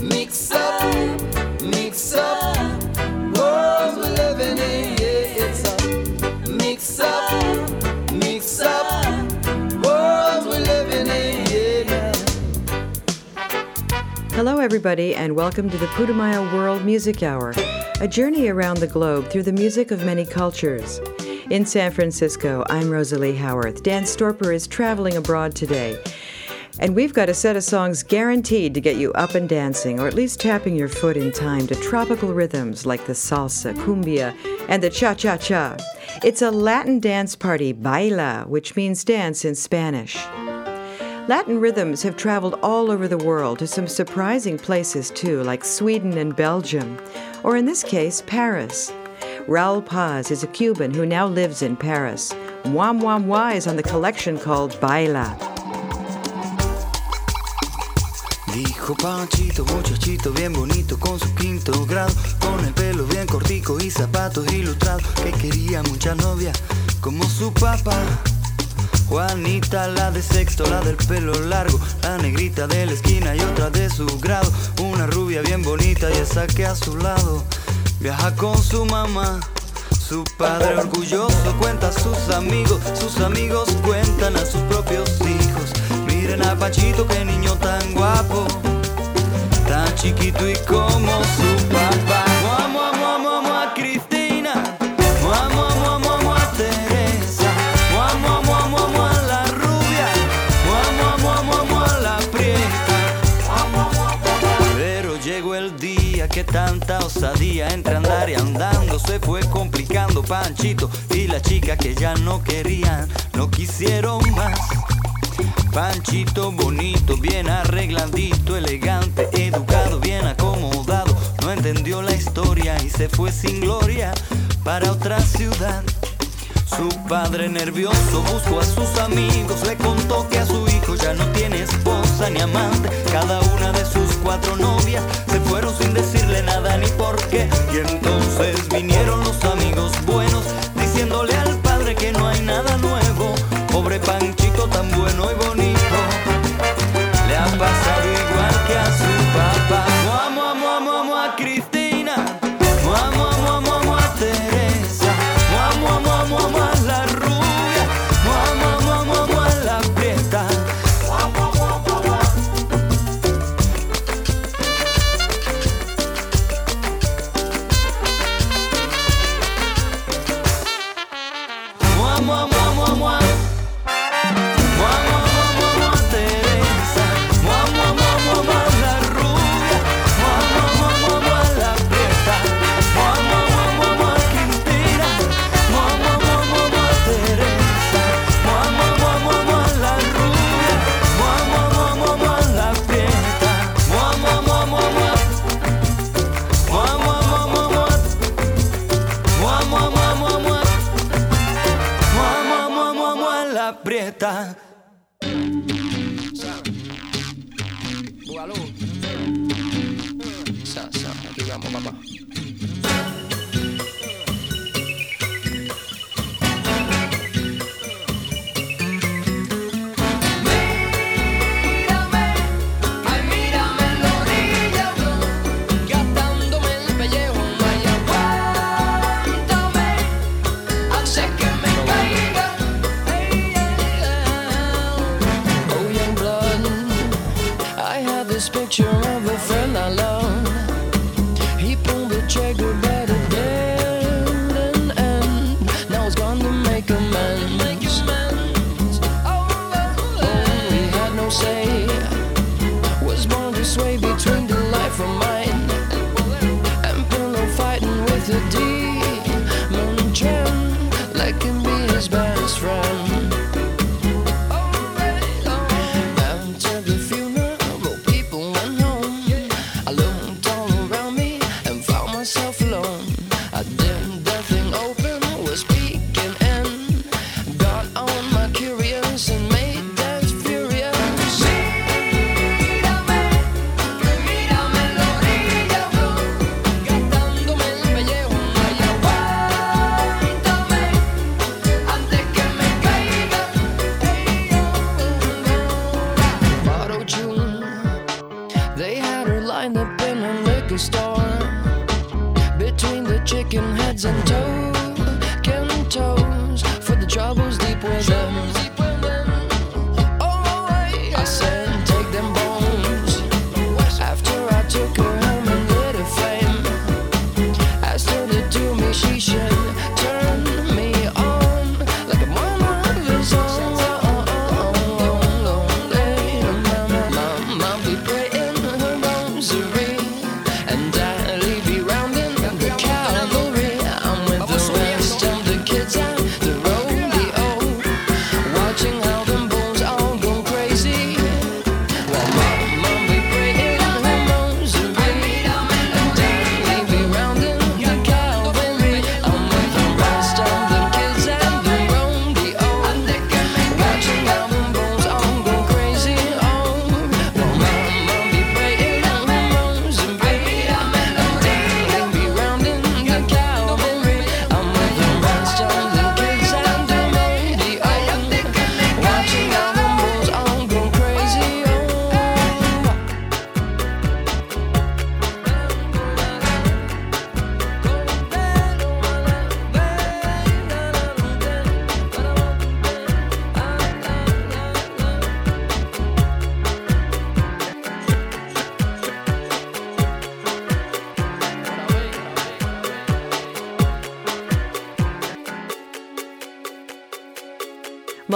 Mix up, mix up. World we're living in, yeah, it's a mix up, mix up. World we're living in, yeah. Hello, everybody, and welcome to the Putumayo World Music Hour, a journey around the globe through the music of many cultures. In San Francisco, I'm Rosalie Howarth. Dan Storper is traveling abroad today. And we've got a set of songs guaranteed to get you up and dancing, or at least tapping your foot in time to tropical rhythms like the salsa, cumbia, and the cha cha cha. It's a Latin dance party, baila, which means dance in Spanish. Latin rhythms have traveled all over the world to some surprising places too, like Sweden and Belgium, or in this case, Paris. Raul Paz is a Cuban who now lives in Paris. Mua Mua Mua is on the collection called Baila. Dijo Panchito, muchachito bien bonito con su quinto grado, con el pelo bien cortico y zapatos ilustrados, que quería mucha novia como su papá. Juanita, la de sexto, la del pelo largo, la negrita de la esquina y otra de su grado, una rubia bien bonita y esa que a su lado viaja con su mamá. Su padre orgulloso cuenta a sus amigos, sus amigos cuentan a sus propios hijos. Miren a Pachito, qué niño tan guapo, tan chiquito y como su papá. Mua, mua, mua, mua, Cristina, mua, mua, mua, mua, Teresa, mua, mua, mua, mua, la rubia, mua, mua, mua, mua, la prieta. Pero llegó el día que tanta osadía entre andar y andando se fue complicando Panchito y la chica que ya no querían, no quisieron más. Panchito bonito, bien arregladito, elegante, educado, bien acomodado, no entendió la historia y se fue sin gloria para otra ciudad. Su padre nervioso buscó a sus amigos, le contó que a su hijo ya no tiene esposa ni amante, cada una de sus cuatro novias se fueron sin decirle nada ni por qué. Y entonces vinieron los amigos buenos, diciéndole al padre que no hay nada nuevo, pobre Panchito tan bueno y bonito, le ha pasado igual que a su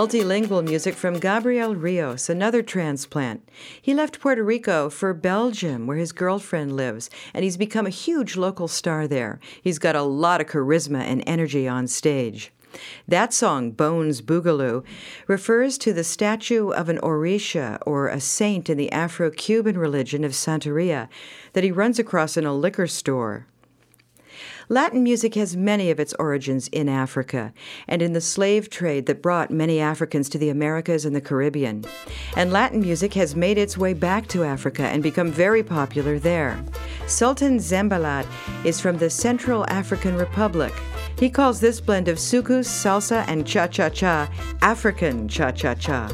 Multilingual music from Gabriel Rios, another transplant. He left Puerto Rico for Belgium, where his girlfriend lives, and he's become a huge local star there. He's got a lot of charisma and energy on stage. That song, Bones Bugalu, refers to the statue of an Orisha, or a saint in the Afro Cuban religion of Santeria, that he runs across in a liquor store. Latin music has many of its origins in Africa and in the slave trade that brought many Africans to the Americas and the Caribbean. And Latin music has made its way back to Africa and become very popular there. Sultan Zembellat is from the Central African Republic. He calls this blend of soukous, salsa, and cha cha cha African cha cha cha.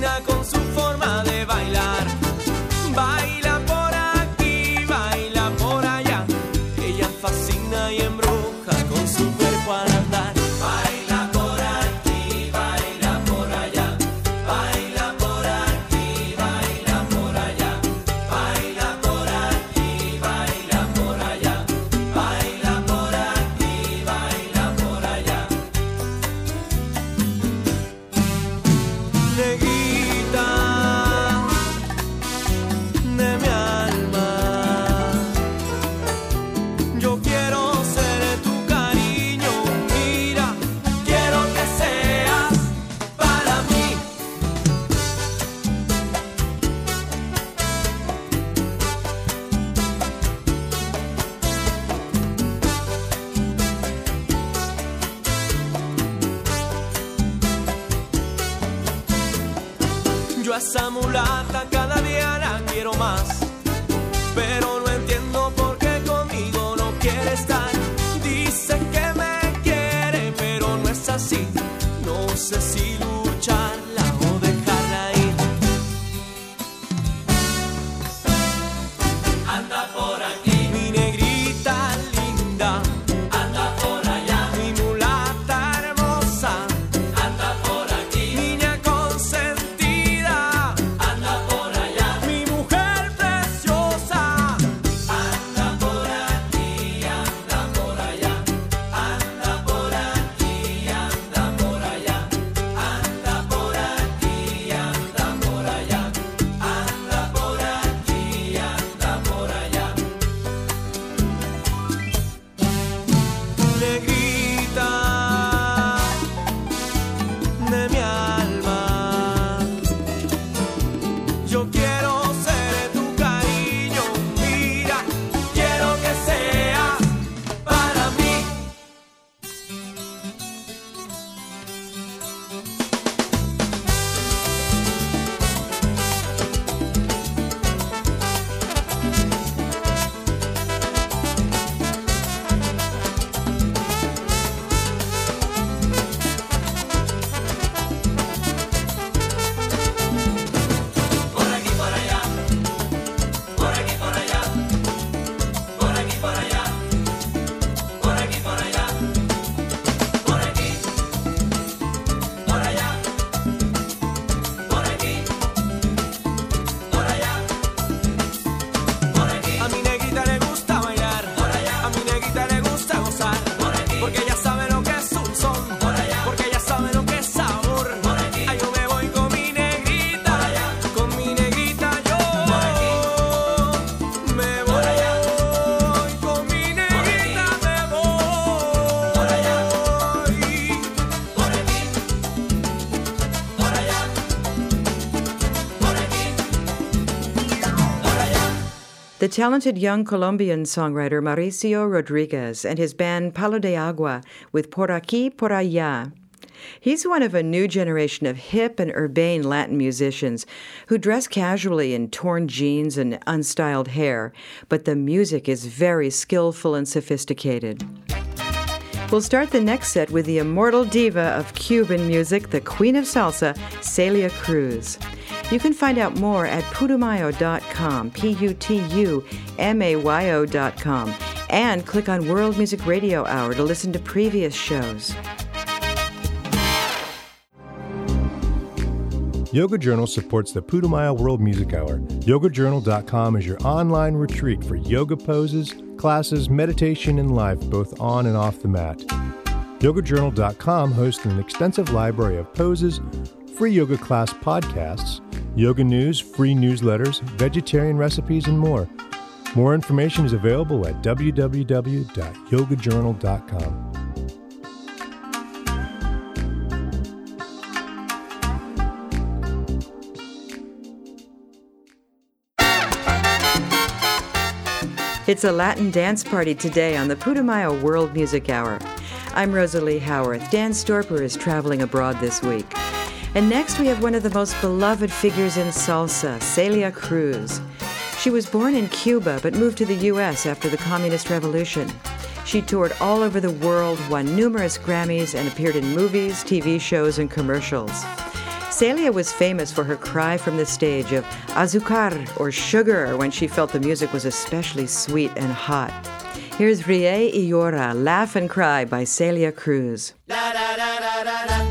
na talented young Colombian songwriter Mauricio Rodriguez and his band Palodeagua with Por Aquí, Por Allá. He's one of a new generation of hip and urbane Latin musicians who dress casually in torn jeans and unstyled hair, but the music is very skillful and sophisticated. We'll start the next set with the immortal diva of Cuban music, the Queen of Salsa, Celia Cruz. You can find out more at putumayo.com, P U T U M A Y O.com, and click on World Music Radio Hour to listen to previous shows. Yoga Journal supports the Putumayo World Music Hour. YogaJournal.com is your online retreat for yoga poses, classes, meditation, and life, both on and off the mat. YogaJournal.com hosts an extensive library of poses, free yoga class podcasts, yoga news, free newsletters, vegetarian recipes, and more. More information is available at www.yogajournal.com. It's a Latin dance party today on the Putumayo World Music Hour. I'm Rosalie Howarth. Dan Storper is traveling abroad this week. And next we have one of the most beloved figures in salsa, Celia Cruz. She was born in Cuba but moved to the U.S. after the Communist Revolution. She toured all over the world, won numerous Grammys, and appeared in movies, TV shows, and commercials. Celia was famous for her cry from the stage of azucar or sugar when she felt the music was especially sweet and hot. Here's Rie y Laugh and Cry by Celia Cruz. Azúcar.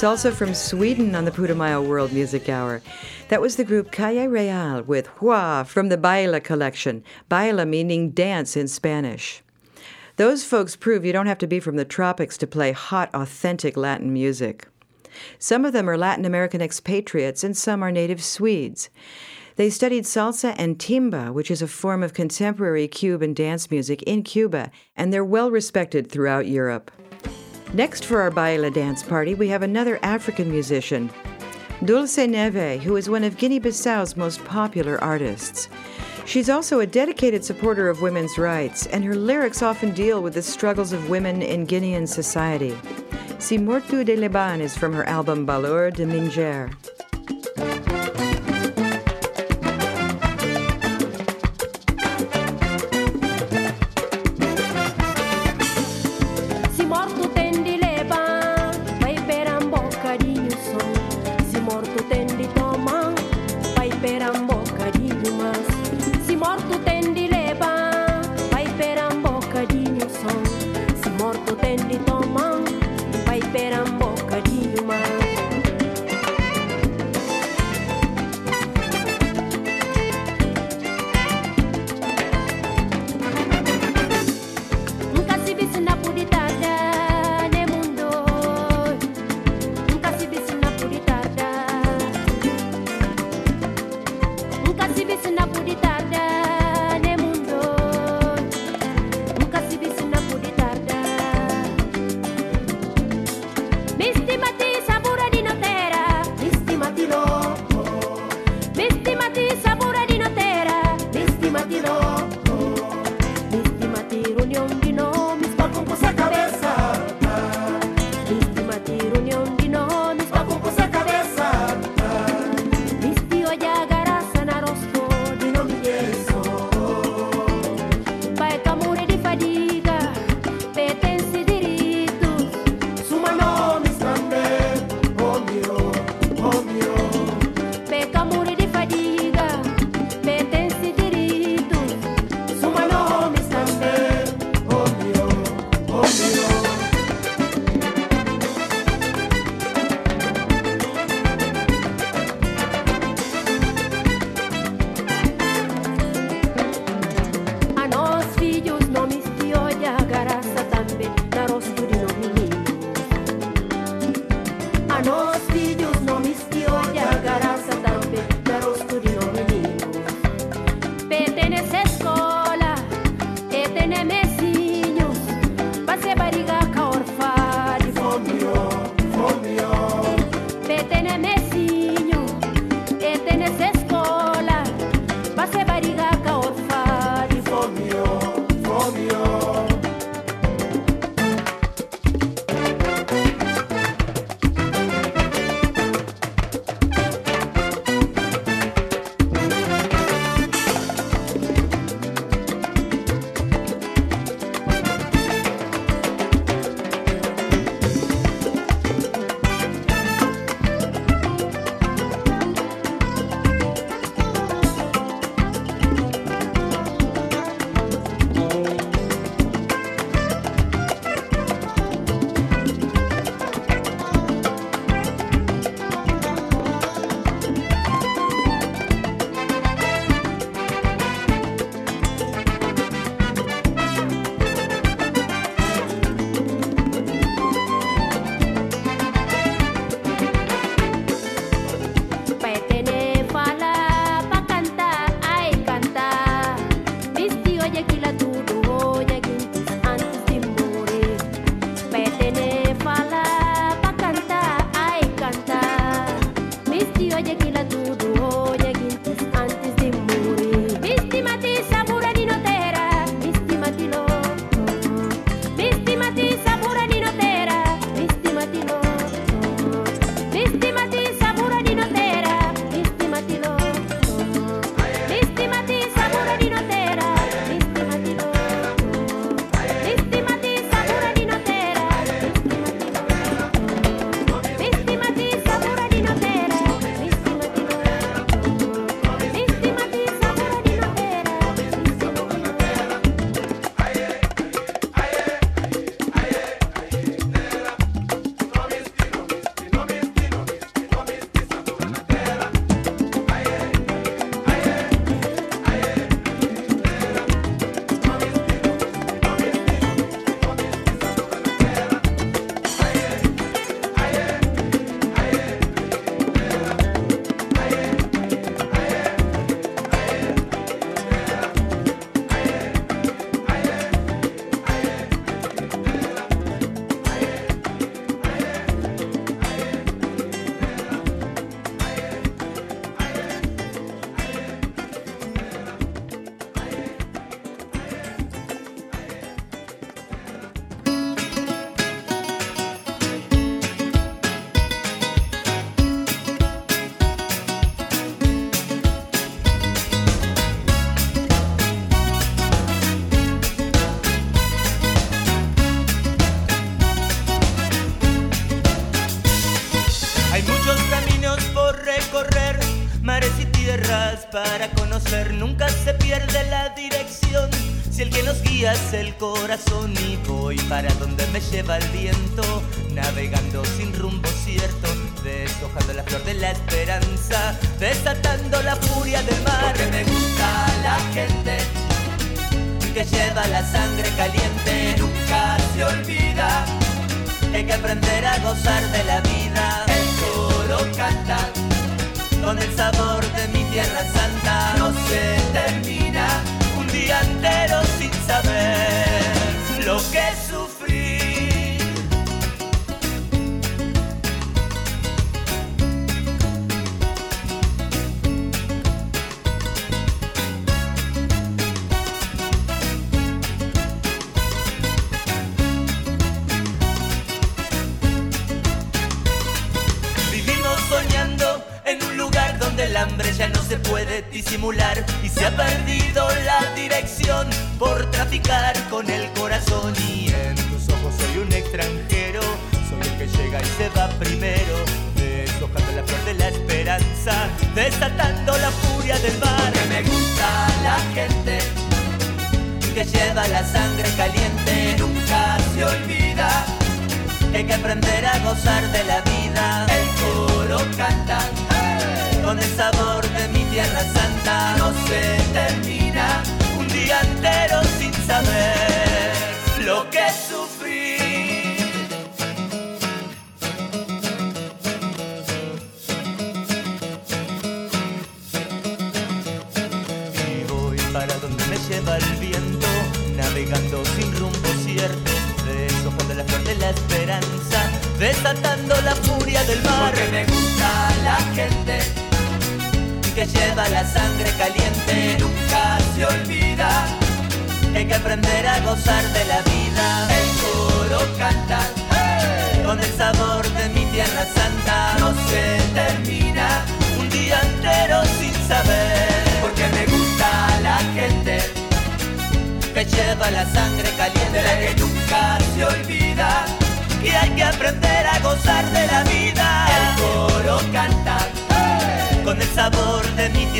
Salsa from Sweden on the Putumayo World Music Hour. That was the group Calle Real with Hoah from the Baila collection. Baila meaning dance in Spanish. Those folks prove you don't have to be from the tropics to play hot, authentic Latin music. Some of them are Latin American expatriates and some are native Swedes. They studied salsa and timba, which is a form of contemporary Cuban dance music in Cuba, and they're well respected throughout Europe. Next for our Baila dance party, we have another African musician, Dulce Neves, who is one of Guinea Bissau's most popular artists. She's also a dedicated supporter of women's rights, and her lyrics often deal with the struggles of women in Guinean society. Si Mortu di Leban is from her album Balur di Mindjer.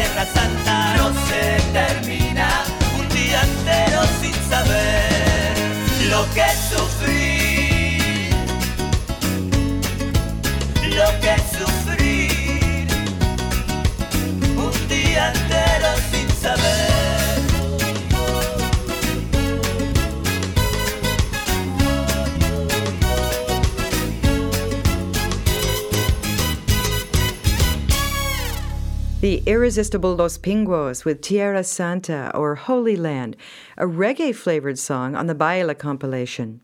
Tierra santa. No se termina Irresistible Los Pinguos with Tierra Santa or Holy Land, a reggae flavored song on the Baila compilation.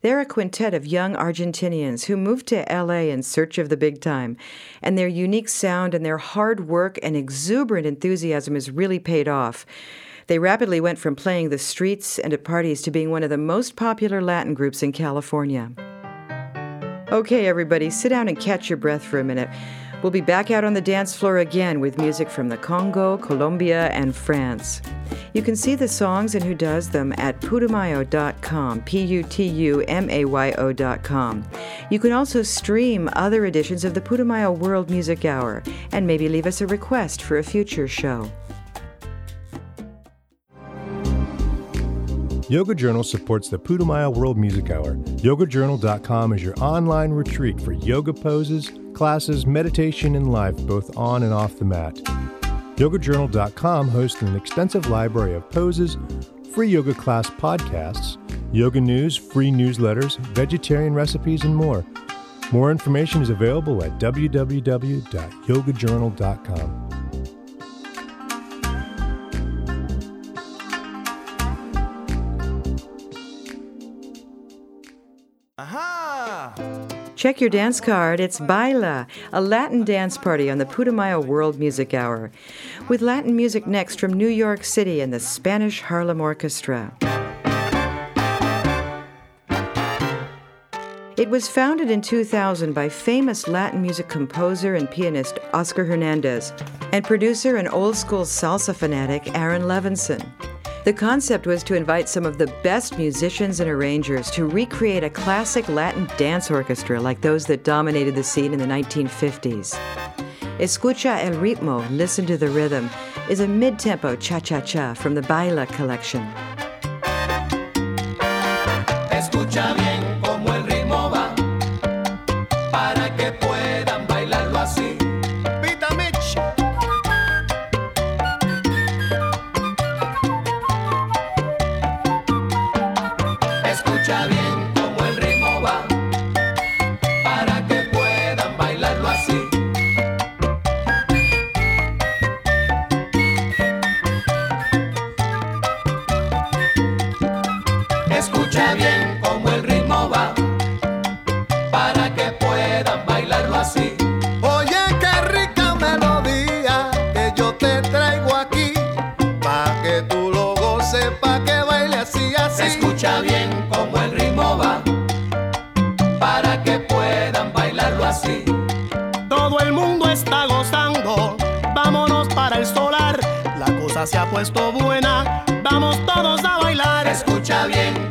They're a quintet of young Argentinians who moved to LA in search of the big time, and their unique sound and their hard work and exuberant enthusiasm has really paid off. They rapidly went from playing the streets and at parties to being one of the most popular Latin groups in California. Okay, everybody, sit down and catch your breath for a minute. We'll be back out on the dance floor again with music from the Congo, Colombia, and France. You can see the songs and who does them at putumayo.com, P U T U M A Y O.com. You can also stream other editions of the Putumayo World Music Hour and maybe leave us a request for a future show. Yoga Journal supports the Putumayo World Music Hour. YogaJournal.com is your online retreat for yoga poses, classes, meditation, and life, both on and off the mat. YogaJournal.com hosts an extensive library of poses, free yoga class podcasts, yoga news, free newsletters, vegetarian recipes, and more. More information is available at www.yogajournal.com. Check your dance card. It's Baila, a Latin dance party on the Putumayo World Music Hour. With Latin music next from New York City and the Spanish Harlem Orchestra. It was founded in 2000 by famous Latin music composer and pianist Oscar Hernandez and producer and old school salsa fanatic Aaron Levinson. The concept was to invite some of the best musicians and arrangers to recreate a classic Latin dance orchestra like those that dominated the scene in the 1950s. Escucha el ritmo, listen to the rhythm, is a mid tempo cha cha cha from the Baila collection. se ha puesto buena. Vamos todos a bailar. Escucha bien.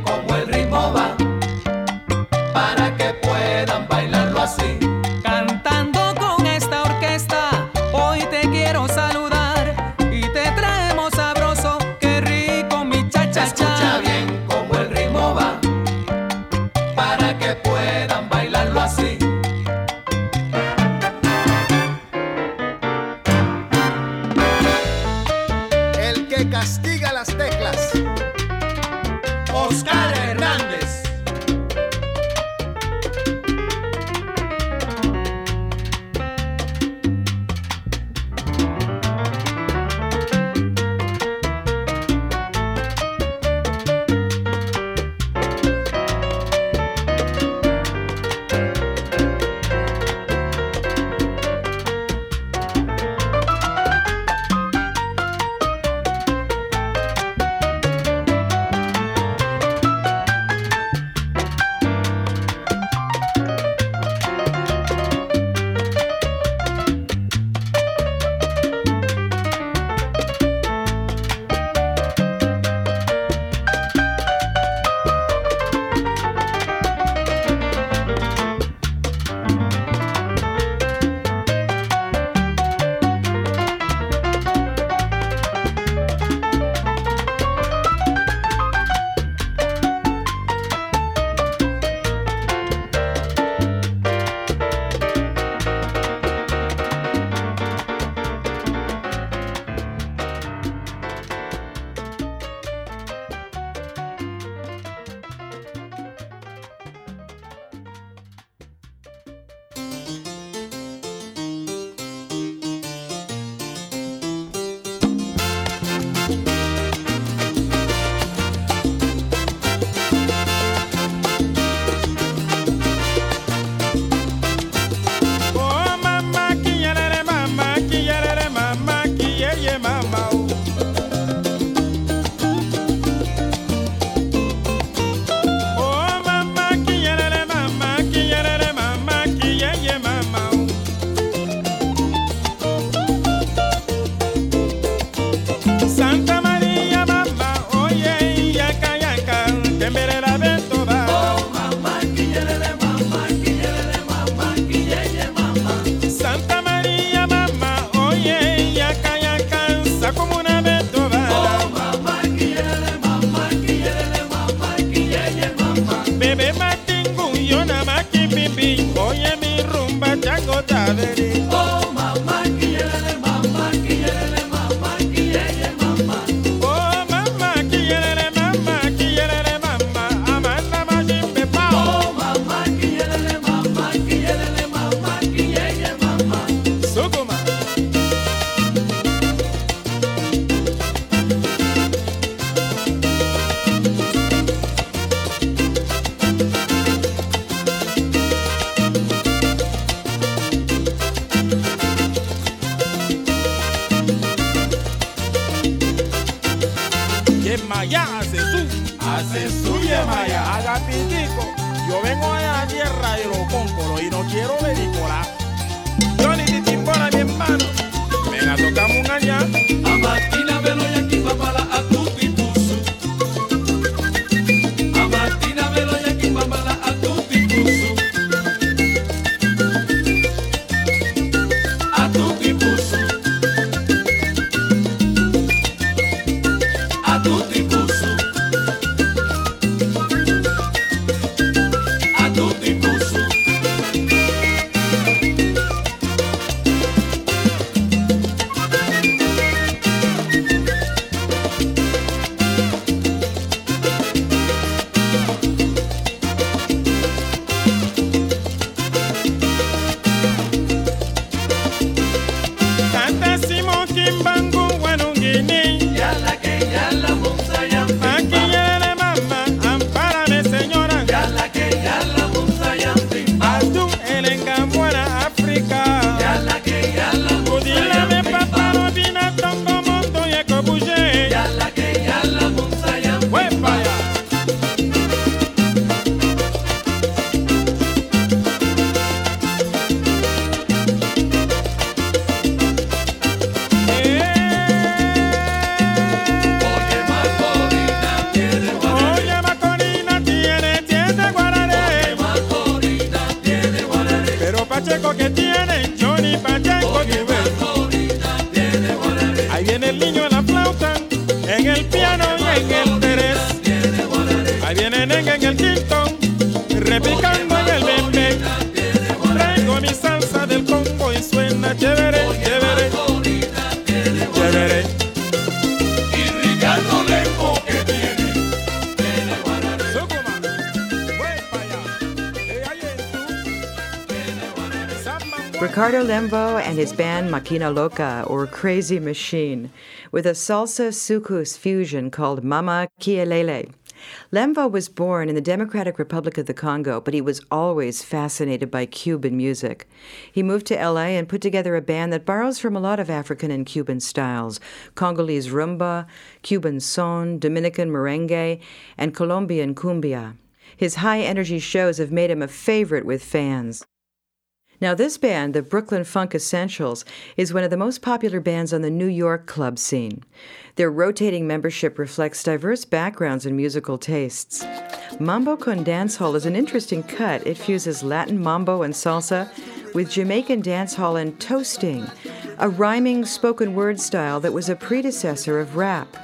Band Loca, or Crazy Machine, with a salsa soukous fusion called Mama Kiyelele. Lemvo was born in the Democratic Republic of the Congo, but he was always fascinated by Cuban music. He moved to LA and put together a band that borrows from a lot of African and Cuban styles Congolese rumba, Cuban son, Dominican merengue, and Colombian cumbia. His high energy shows have made him a favorite with fans. Now, this band, the Brooklyn Funk Essentials, is one of the most popular bands on the New York club scene. Their rotating membership reflects diverse backgrounds and musical tastes. Mambo con Dancehall is an interesting cut. It fuses Latin mambo and salsa with Jamaican dancehall and toasting, a rhyming spoken word style that was a predecessor of rap.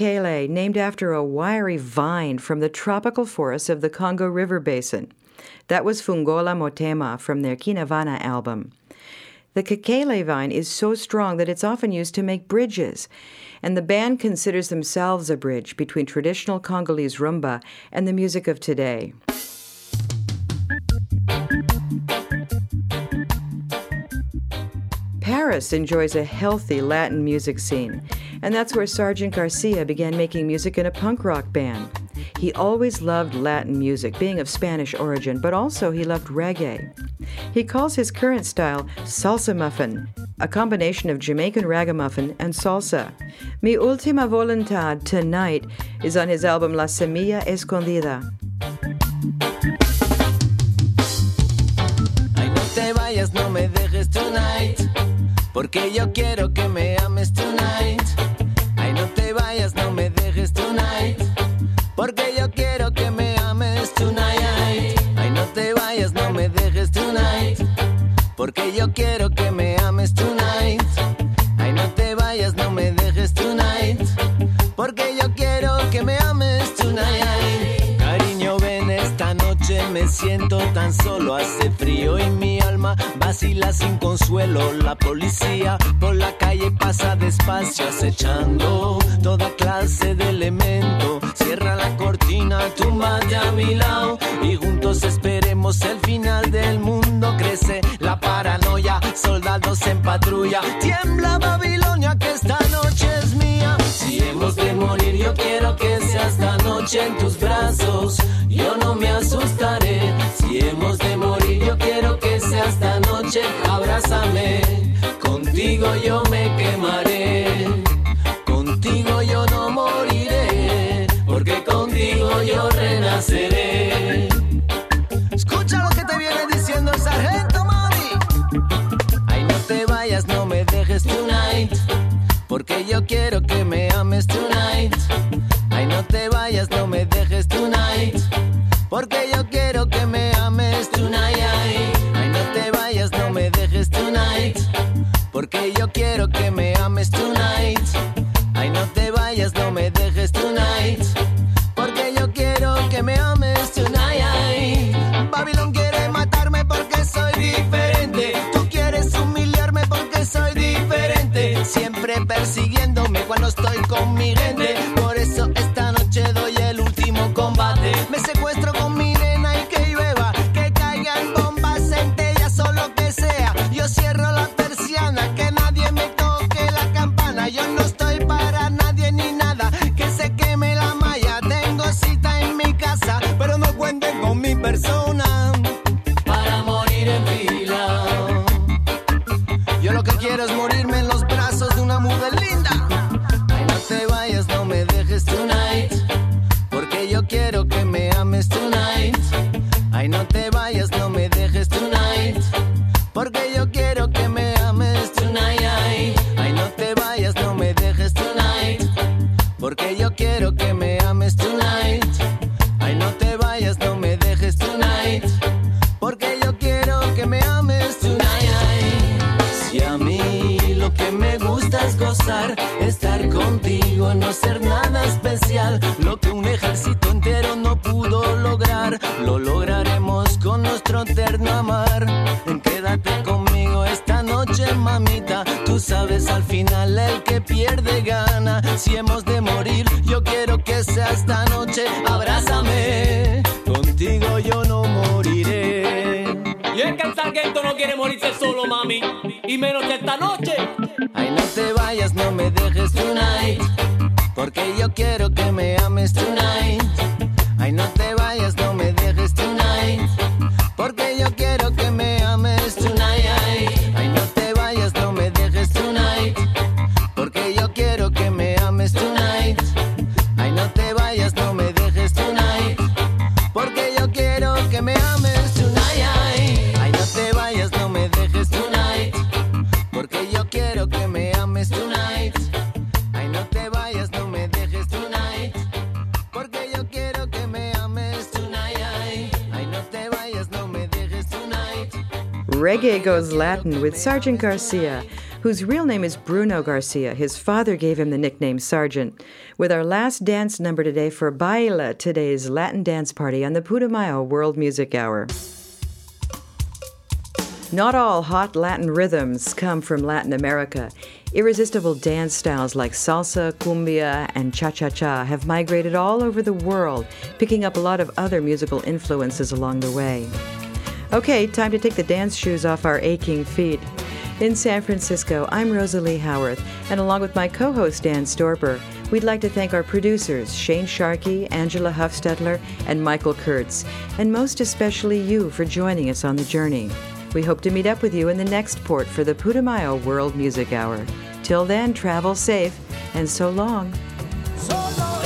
Named after a wiry vine from the tropical forests of the Congo River Basin. That was Fungola Motema from their Kinavana album. The Kekele vine is so strong that it's often used to make bridges, and the band considers themselves a bridge between traditional Congolese rumba and the music of today. Paris enjoys a healthy Latin music scene, and that's where Sergent Garcia began making music in a punk rock band. He always loved Latin music, being of Spanish origin, but also he loved reggae. He calls his current style salsa muffin, a combination of Jamaican ragamuffin and salsa. Mi Ultima Voluntad Tonight is on his album La Semilla Escondida. Ay, no Porque yo quiero que me ames tonight. Ay, no te vayas, no me dejes tonight. Porque yo quiero que me ames tonight. Ay, no te vayas, no me dejes tonight. Porque yo quiero que me ames tonight. Ay, no te vayas, no me dejes tonight. Porque yo quiero que me ames tonight. Siento tan solo. Hace frío y mi alma vacila sin consuelo. La policía por la calle pasa despacio, acechando toda clase de elemento. Cierra la cortina, túmbate a mi lado y juntos esperemos el final del mundo. Crece la paranoia, soldados en patrulla. Tiembla Babilonia, que esta noche es mía. Si hemos de morir, yo quiero que sea esta noche en tus brazos. Yo no me asustaré. Si hemos de morir, yo quiero que sea esta noche. Abrázame. Contigo yo me quemaré. Contigo yo renaceré. Escucha lo que te viene diciendo el sargento, mami. Ay, no te vayas, no me dejes tonight. Porque yo quiero que me ames tonight. Ay, no te vayas, no me dejes tonight. Porque yo quiero Rodrigue goes Latin with Sergent Garcia, whose real name is Bruno Garcia. His father gave him the nickname Sergeant. With our last dance number today for Baila, today's Latin dance party on the Putumayo World Music Hour. Not all hot Latin rhythms come from Latin America. Irresistible dance styles like salsa, cumbia, and cha cha cha have migrated all over the world, picking up a lot of other musical influences along the way. Okay, time to take the dance shoes off our aching feet. In San Francisco, I'm Rosalie Howarth, and along with my co host Dan Storper, we'd like to thank our producers, Shane Sharkey, Angela Huffstetler, and Michael Kurtz, and most especially you for joining us on the journey. We hope to meet up with you in the next port for the Putumayo World Music Hour. Till then, travel safe, and so long. So long.